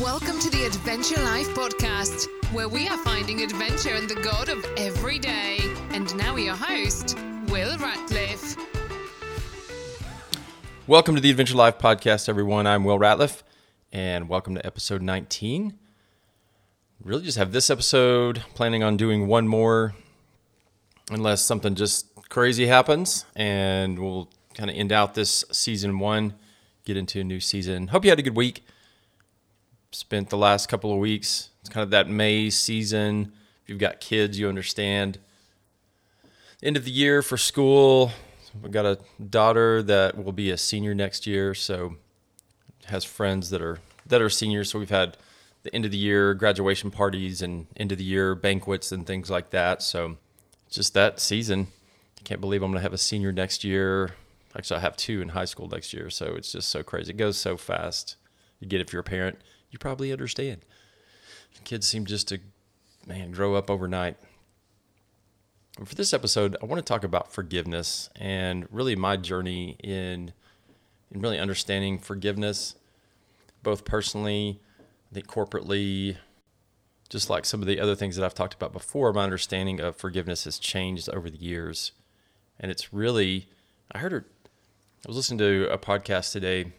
Welcome to the Adventure Life podcast, where we are finding adventure in the God of every day. And now your host, Will Ratliff. Welcome to the Adventure Life podcast, everyone. I'm Will Ratliff, and welcome to episode 19. Really, just have this episode. Planning on doing one more, unless something just crazy happens, and we'll kind of end out this season one, get into a new season. Hope you had a good week spent the last couple of weeks. It's kind of that May season. If you've got kids, you understand. End of the year for school. I've got a daughter that will be a senior next year, so has friends that are that are seniors. So we've had the end of the year graduation parties and end of the year banquets and things like that. So just that season. I can't believe I'm going to have a senior next year. Actually, I have two in high school next year, so it's just so crazy. It goes so fast. You get if you're a parent you probably understand. Kids seem just to, man, grow up overnight. For this episode, I want to talk about forgiveness and really my journey in, in really understanding forgiveness, both personally, I think corporately, just like some of the other things that I've talked about before, my understanding of forgiveness has changed over the years. And it's really, I heard, her I was listening to a podcast today,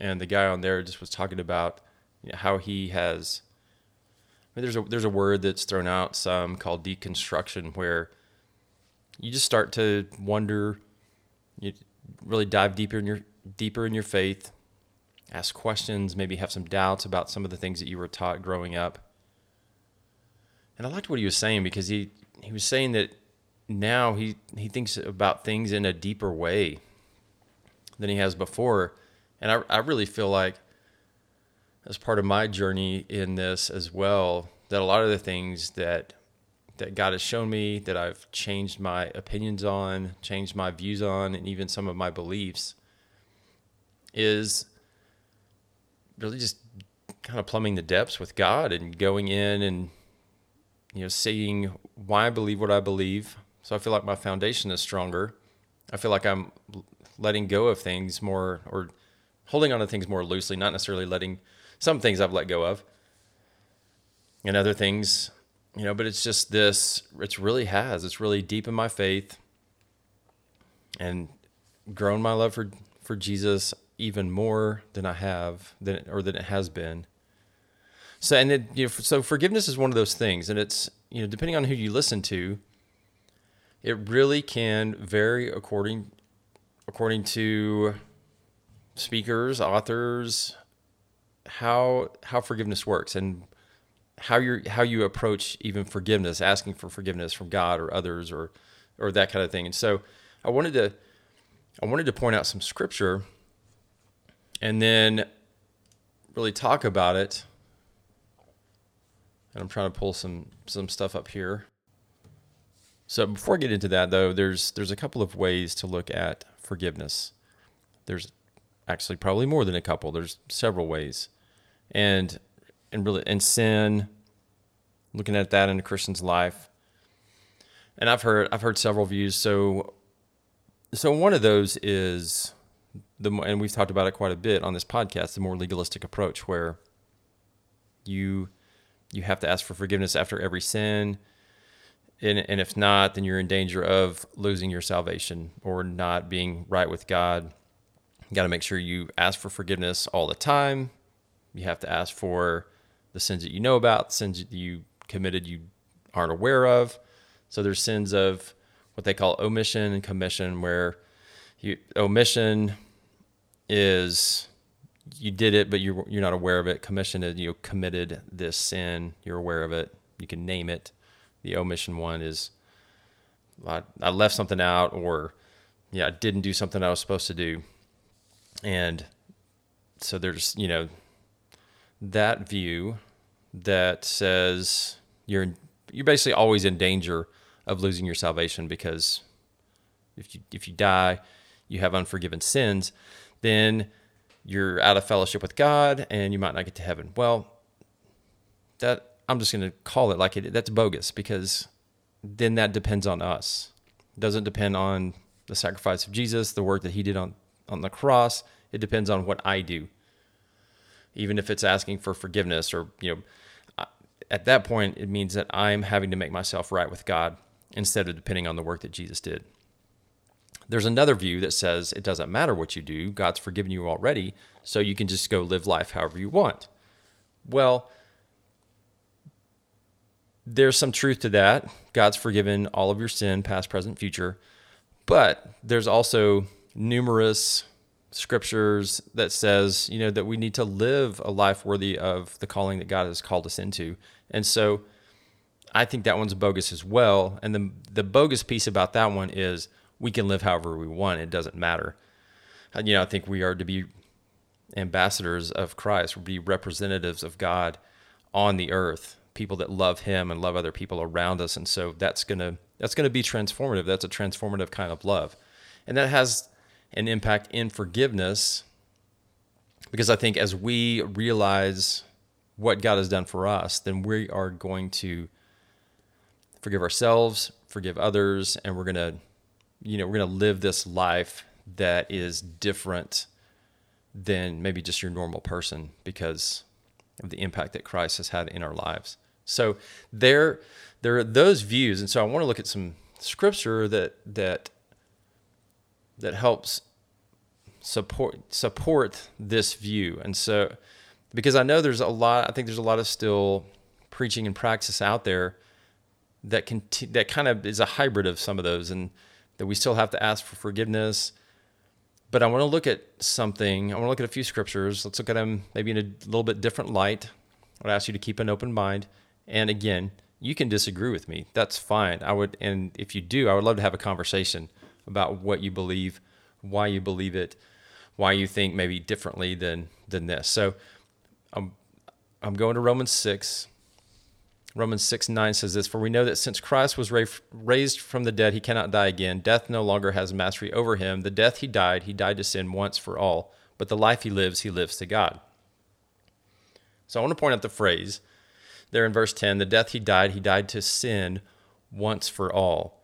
and the guy on there just was talking about how he has. I mean, there's a there's a word that's thrown out some called deconstruction, where you just start to wonder, you really dive deeper in your deeper in your faith, ask questions, maybe have some doubts about some of the things that you were taught growing up. And I liked what he was saying because he he was saying that now he he thinks about things in a deeper way than he has before, and I I really feel like as part of my journey in this as well that a lot of the things that that God has shown me that I've changed my opinions on, changed my views on, and even some of my beliefs is really just kind of plumbing the depths with God and going in and you know seeing why I believe what I believe. So I feel like my foundation is stronger. I feel like I'm letting go of things more or holding on to things more loosely, not necessarily letting some things I've let go of, and other things, you know. But it's just this. It's really has. It's really deep in my faith, and grown my love for for Jesus even more than I have than or than it has been. So and it, you know, so forgiveness is one of those things, and it's you know depending on who you listen to, it really can vary according according to speakers, authors, how how forgiveness works and how you how you approach even forgiveness, asking for forgiveness from God or others or or that kind of thing. And so I wanted to I wanted to point out some scripture and then really talk about it. And I'm trying to pull some some stuff up here. So before I get into that though, there's there's a couple of ways to look at forgiveness. There's actually probably more than a couple. There's several ways and and really and sin looking at that in a christian's life and i've heard i've heard several views so so one of those is the and we've talked about it quite a bit on this podcast the more legalistic approach where you you have to ask for forgiveness after every sin. And, and if not then you're in danger of losing your salvation or not being right with god. You got to make sure you ask for forgiveness all the time. You have to ask for the sins that you know about, sins that you committed you aren't aware of. So there's sins of what they call omission and commission, where you omission is you did it, but you're you're not aware of it. Commission is you committed this sin, you're aware of it, you can name it. The omission one is I, I left something out, or yeah, I didn't do something I was supposed to do, and so there's you know that view that says you're you're basically always in danger of losing your salvation because if you if you die, you have unforgiven sins, then you're out of fellowship with God and you might not get to heaven. Well, that I'm just going to call it like it that's bogus because then that depends on us. It doesn't depend on the sacrifice of Jesus, the work that he did on, on the cross. It depends on what I do. Even if it's asking for forgiveness or, you know, at that point, it means that I'm having to make myself right with God instead of depending on the work that Jesus did. There's another view that says it doesn't matter what you do, God's forgiven you already, so you can just go live life however you want. Well, there's some truth to that. God's forgiven all of your sin, past, present, future. But there's also numerous scriptures that says, you know, that we need to live a life worthy of the calling that God has called us into. And so I think that one's bogus as well. And the the bogus piece about that one is we can live however we want. It doesn't matter. You know, I think we are to be ambassadors of Christ, be representatives of God on the earth, people that love Him and love other people around us, and so that's gonna that's gonna be transformative. That's a transformative kind of love, and that has an impact in forgiveness, because I think as we realize what God has done for us, then we are going to forgive ourselves, forgive others, and we're gonna you know, we're going to live this life that is different than maybe just your normal person because of the impact that Christ has had in our lives. So there, there are those views, and so I want to look at some scripture that that that helps support support this view. And so, because I know there's a lot, I think there's a lot of still preaching and practice out there that can that kind of is a hybrid of some of those, and that we still have to ask for forgiveness. But I want to look at something. I want to look at a few scriptures. Let's look at them maybe in a little bit different light. I would ask you to keep an open mind. And again, you can disagree with me. That's fine. I would, and if you do, I would love to have a conversation about what you believe, why you believe it, why you think maybe differently than than this. So, I'm I'm going to Romans six, Romans 6 9 says this For we know that since Christ was raised from the dead, he cannot die again. Death no longer has mastery over him. The death he died, he died to sin once for all. But the life he lives, he lives to God. So I want to point out the phrase there in verse 10 the death he died, he died to sin once for all.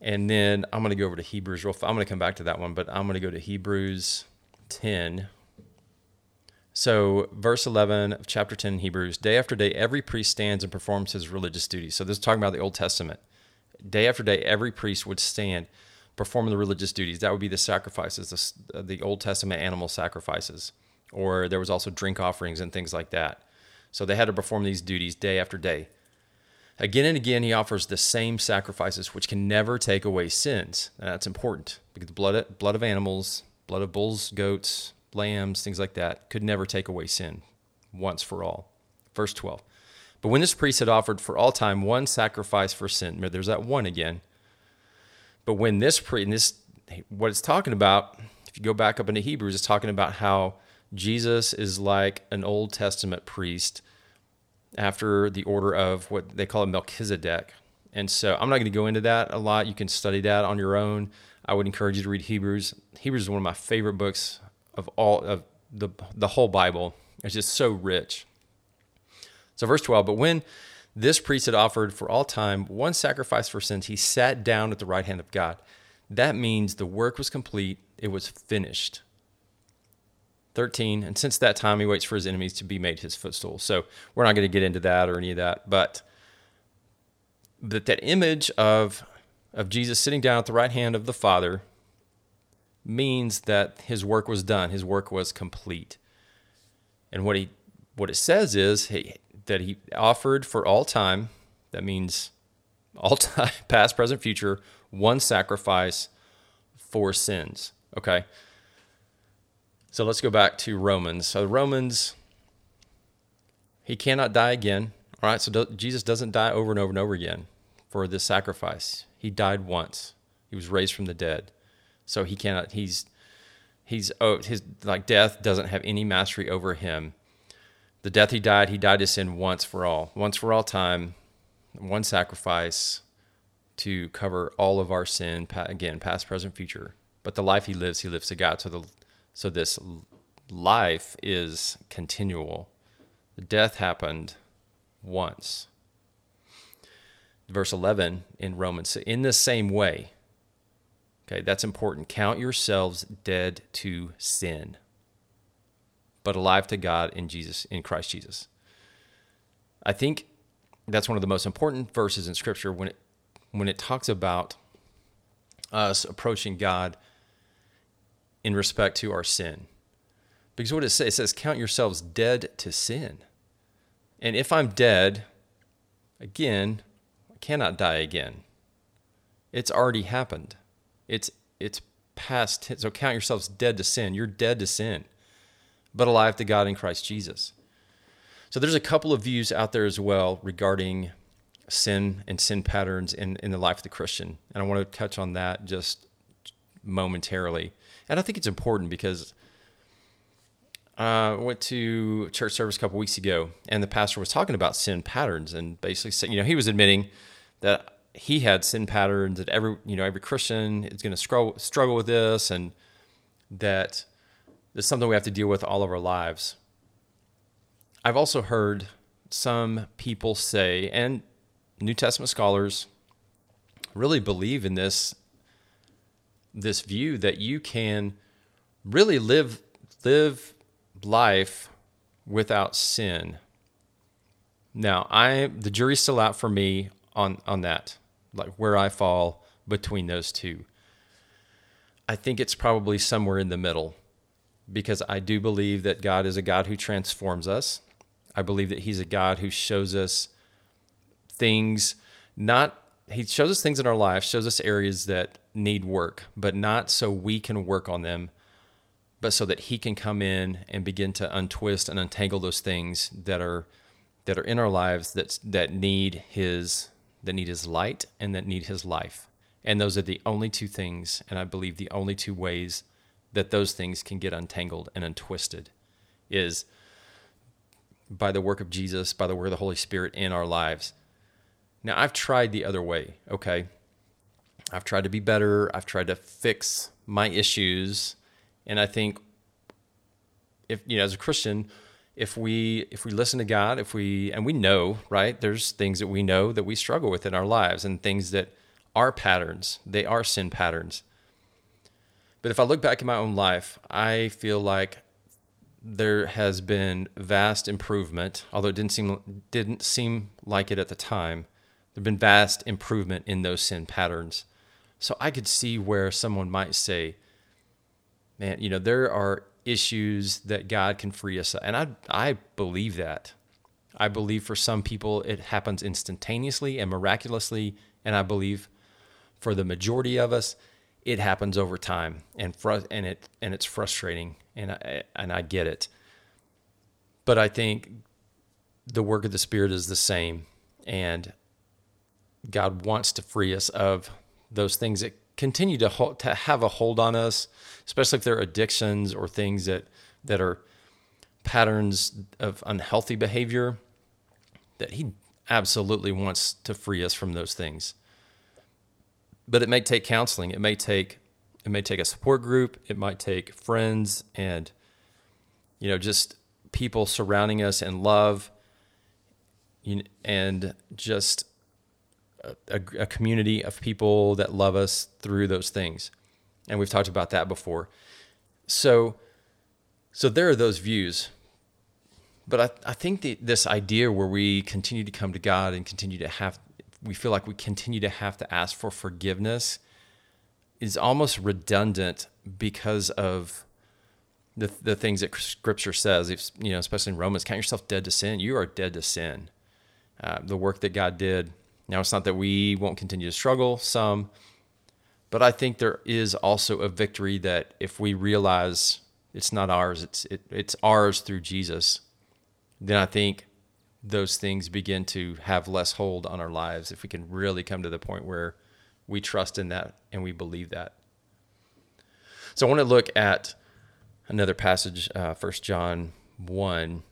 And then I'm going to go over to Hebrews real I'm going to come back to that one, but I'm going to go to Hebrews 10 so, verse 11 of chapter 10 in Hebrews day after day, every priest stands and performs his religious duties. So, this is talking about the Old Testament. Day after day, every priest would stand performing the religious duties. That would be the sacrifices, the, the Old Testament animal sacrifices, or there was also drink offerings and things like that. So, they had to perform these duties day after day. Again and again, he offers the same sacrifices, which can never take away sins. And that's important because the blood, blood of animals, blood of bulls, goats, lambs, things like that, could never take away sin once for all. Verse 12. But when this priest had offered for all time one sacrifice for sin, there's that one again. But when this priest, this, what it's talking about, if you go back up into Hebrews, it's talking about how Jesus is like an Old Testament priest after the order of what they call a Melchizedek. And so I'm not going to go into that a lot. You can study that on your own. I would encourage you to read Hebrews. Hebrews is one of my favorite books of all of the the whole Bible. It's just so rich. So verse 12, but when this priest had offered for all time one sacrifice for sins, he sat down at the right hand of God. That means the work was complete, it was finished. 13, and since that time he waits for his enemies to be made his footstool. So we're not going to get into that or any of that, but but that image of of Jesus sitting down at the right hand of the Father means that his work was done, his work was complete. And what he what it says is he, that he offered for all time, that means all time, past, present, future, one sacrifice for sins. Okay. So let's go back to Romans. So Romans, he cannot die again. All right. So do, Jesus doesn't die over and over and over again for this sacrifice. He died once. He was raised from the dead so he cannot. He's he's oh his like death doesn't have any mastery over him. The death he died, he died to sin once for all, once for all time, one sacrifice to cover all of our sin again, past, present, future. But the life he lives, he lives to God. So the so this life is continual. The death happened once. verse 11 in Romans. In the same way, okay, that's important. Count yourselves dead to sin, but alive to God in Jesus, in Christ Jesus. I think that's one of the most important verses in Scripture when it when it talks about us approaching God in respect to our sin. Because what it says, it says, count yourselves dead to sin. And if I'm dead, again, I cannot die again. It's already happened. It's it's past. So count yourselves dead to sin. You're dead to sin, but alive to God in Christ Jesus. So there's a couple of views out there as well regarding sin and sin patterns in, in the life of the Christian. And I want to touch on that just momentarily. And I think it's important because uh, I went to church service a couple weeks ago, and the pastor was talking about sin patterns, and basically saying, you know, he was admitting that he had sin patterns that every, you know, every Christian is going to struggle struggle with this, and that something we have to deal with all of our lives. I've also heard some people say, and New Testament scholars really believe in this this view that you can really live live life without sin. Now, I the jury's still out for me on on that, like where I fall between those two. I think it's probably somewhere in the middle because I do believe that God is a God who transforms us. I believe that he's a God who shows us things not he shows us things in our life, shows us areas that need work, but not so we can work on them, but so that he can come in and begin to untwist and untangle those things that are that are in our lives that that need his that need his light and that need his life. And those are the only two things, and I believe the only two ways that those things can get untangled and untwisted is by the work of Jesus, by the work of the Holy Spirit in our lives now, I've tried the other way, okay? I've tried to be better, I've tried to fix my issues, and I think if you know as a Christian, if we if we listen to God, if we and we know, right? There's things that we know that we struggle with in our lives and things that are patterns. They are sin patterns. But if I look back in my own life, I feel like there has been vast improvement, although it didn't seem didn't seem like it at the time there's been vast improvement in those sin patterns. So I could see where someone might say, man, you know, there are issues that God can free us. And I, I believe that. I believe for some people it happens instantaneously and miraculously. And I believe for the majority of us, it happens over time and fr- and it and it's frustrating and I, and I get it. But I think the work of the spirit is the same and God wants to free us of those things that continue to hold, to have a hold on us, especially if they're addictions or things that that are patterns of unhealthy behavior. That He absolutely wants to free us from those things. But it may take counseling. It may take it may take a support group. It might take friends and you know just people surrounding us in love and just a, a community of people that love us through those things. And we've talked about that before. So, so there are those views. But I, I think this idea where we continue to come to God and continue to have, we feel like we continue to have to ask for forgiveness is almost redundant because of the, the things that scripture says, if, you know, especially in Romans, count yourself dead to sin. You are dead to sin. Uh, the work that God did now, it's not that we won't continue to struggle some, but I think there is also a victory that if we realize it's not ours, it's it, it's ours through Jesus, then I think those things begin to have less hold on our lives if we can really come to the point where we trust in that and we believe that. So I want to look at another passage, uh, 1 John 1.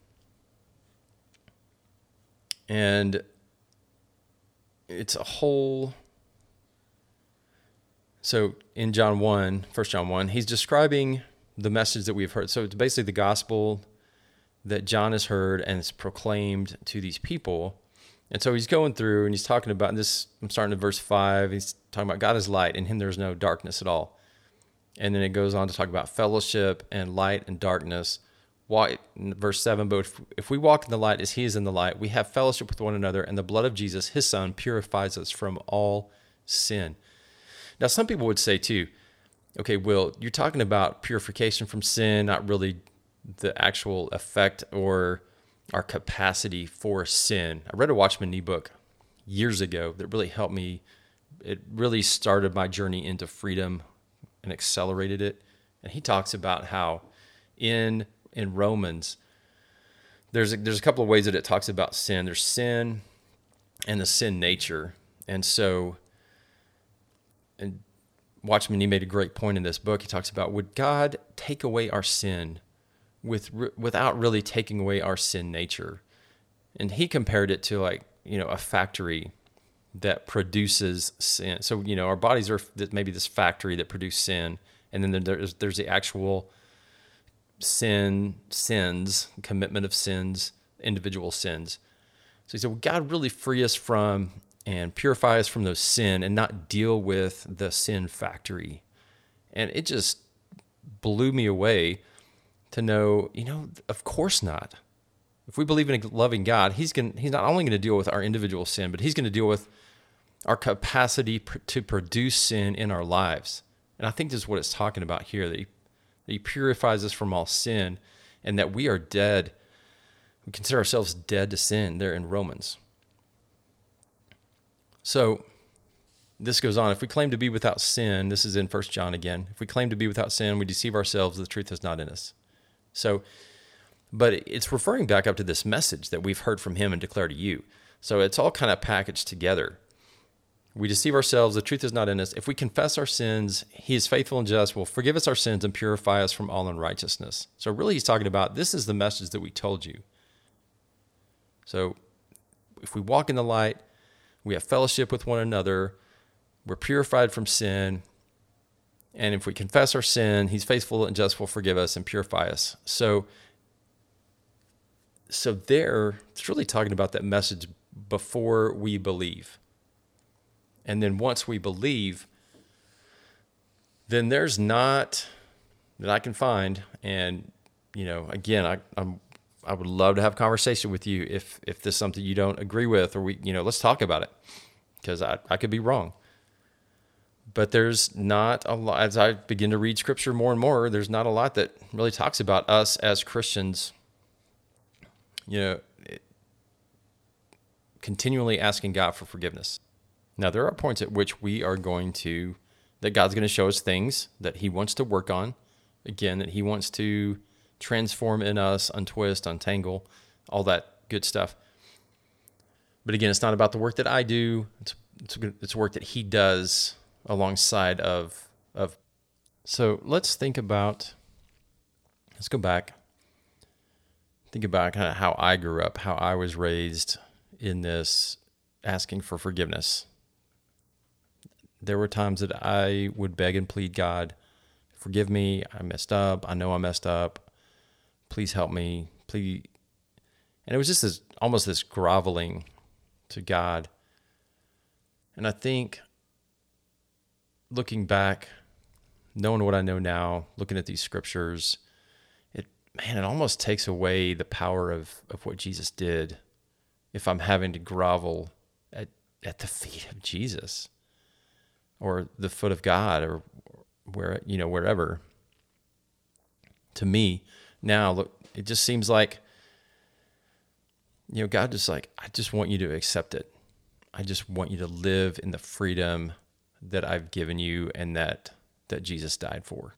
And it's a whole so in John 1, 1 John 1, he's describing the message that we've heard. So it's basically the gospel that John has heard and it's proclaimed to these people. And so he's going through and he's talking about this. I'm starting at verse five. He's talking about God is light, and him there's no darkness at all. And then it goes on to talk about fellowship and light and darkness. Why, verse 7 But if, if we walk in the light as he is in the light, we have fellowship with one another, and the blood of Jesus, his son, purifies us from all sin. Now, some people would say, too, okay, Will, you're talking about purification from sin, not really the actual effect or our capacity for sin. I read a Watchman Nee book years ago that really helped me. It really started my journey into freedom and accelerated it. And he talks about how in in Romans there's a, there's a couple of ways that it talks about sin. There's sin and the sin nature. And so and Watchman Nee made a great point in this book. He talks about would God take away our sin with without really taking away our sin nature. And he compared it to like, you know, a factory that produces sin. So, you know, our bodies are maybe this factory that produce sin, and then there's there's the actual sin, sins, commitment of sins, individual sins. So he said, well, God really free us from and purify us from those sin and not deal with the sin factory. And it just blew me away to know, you know, of course not. If we believe in a loving God, he's going he's not only going to deal with our individual sin, but he's going to deal with our capacity pr- to produce sin in our lives. And I think this is what it's talking about here that he, he purifies us from all sin and that we are dead. We consider ourselves dead to sin there in Romans. So this goes on. If we claim to be without sin, this is in First John again. If we claim to be without sin, we deceive ourselves, the truth is not in us. So, but it's referring back up to this message that we've heard from him and declare to you. So it's all kind of packaged together. We deceive ourselves, the truth is not in us. If we confess our sins, he is faithful and just, will forgive us our sins and purify us from all unrighteousness. So really he's talking about this is the message that we told you. So if we walk in the light, we have fellowship with one another, we're purified from sin, and if we confess our sin, he's faithful and just will forgive us and purify us. So so there it's really talking about that message before we believe. And then once we believe, then there's not that I can find. And, you know, again, I, I'm I would love to have a conversation with you if if this is something you don't agree with or we, you know, let's talk about it. Because I, I could be wrong but there's not a lot as i begin to read scripture more and more there's not a lot that really talks about us as christians you know continually asking god for forgiveness now there are points at which we are going to that god's going to show us things that he wants to work on. Again that he wants to transform in us untwist untangle all that good stuff. But again it's not about the work that i do. It's it's, it's work that he does alongside of of. So let's think about let's go back. Think about kind of how I grew up, how I was raised in this asking for forgiveness. There were times that I would beg and plead God, forgive me, I messed up, I know I messed up. Please help me. Please and it was just this almost this groveling to God. And I think looking back, knowing what I know now, looking at these scriptures, it man, it almost takes away the power of of what Jesus did if I'm having to grovel at at the feet of Jesus or the foot of God or where you know wherever. To me, now look, it just seems like you know God just like I just want you to accept it. I just want you to live in the freedom that I've given you and that that Jesus died for.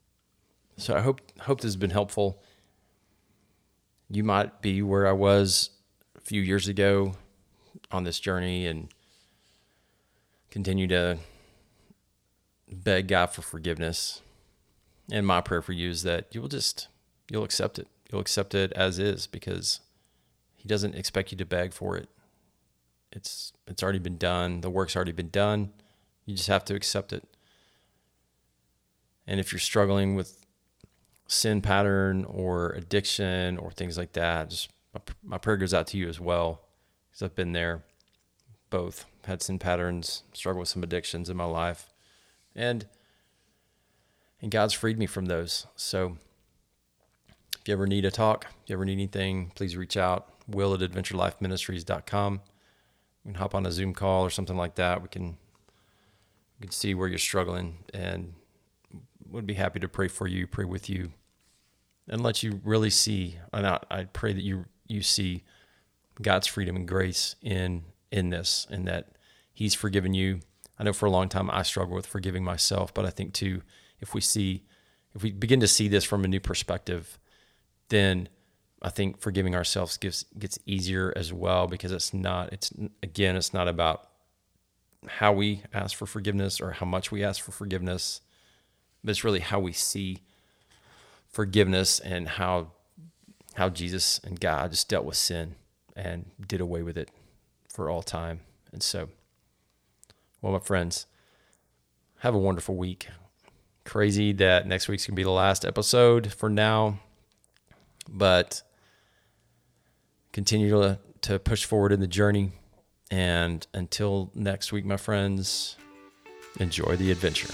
So I hope hope this has been helpful. You might be where I was a few years ago on this journey and continue to beg God for forgiveness. And my prayer for you is that you will just you'll accept it. You'll accept it as is because he doesn't expect you to beg for it. It's it's already been done. The work's already been done. You just have to accept it. And if you're struggling with sin pattern or addiction or things like that, just my, my prayer goes out to you as well because I've been there. both. Had sin patterns, struggled with some addictions in my life, and and God's freed me from those. So if you ever need a talk, if you ever need anything, please reach out. Will at adventurelifeministries.com. We can hop on a Zoom call or something like that. We can we can see where you're struggling and would be happy to pray for you, pray with you, and let you really see. And I, I pray that you you see God's freedom and grace in in this, and that He's forgiven you. I know for a long time I struggled with forgiving myself, but I think too, if we see, if we begin to see this from a new perspective, then I think forgiving ourselves gets gets easier as well because it's not. It's again, it's not about how we ask for forgiveness or how much we ask for forgiveness, but it's really how we see forgiveness and how how Jesus and God just dealt with sin and did away with it for all time. And so, well, my friends, have a wonderful week. Crazy that next week's gonna be the last episode for now, but continue to, to push forward in the journey. And until next week, my friends, enjoy the adventure.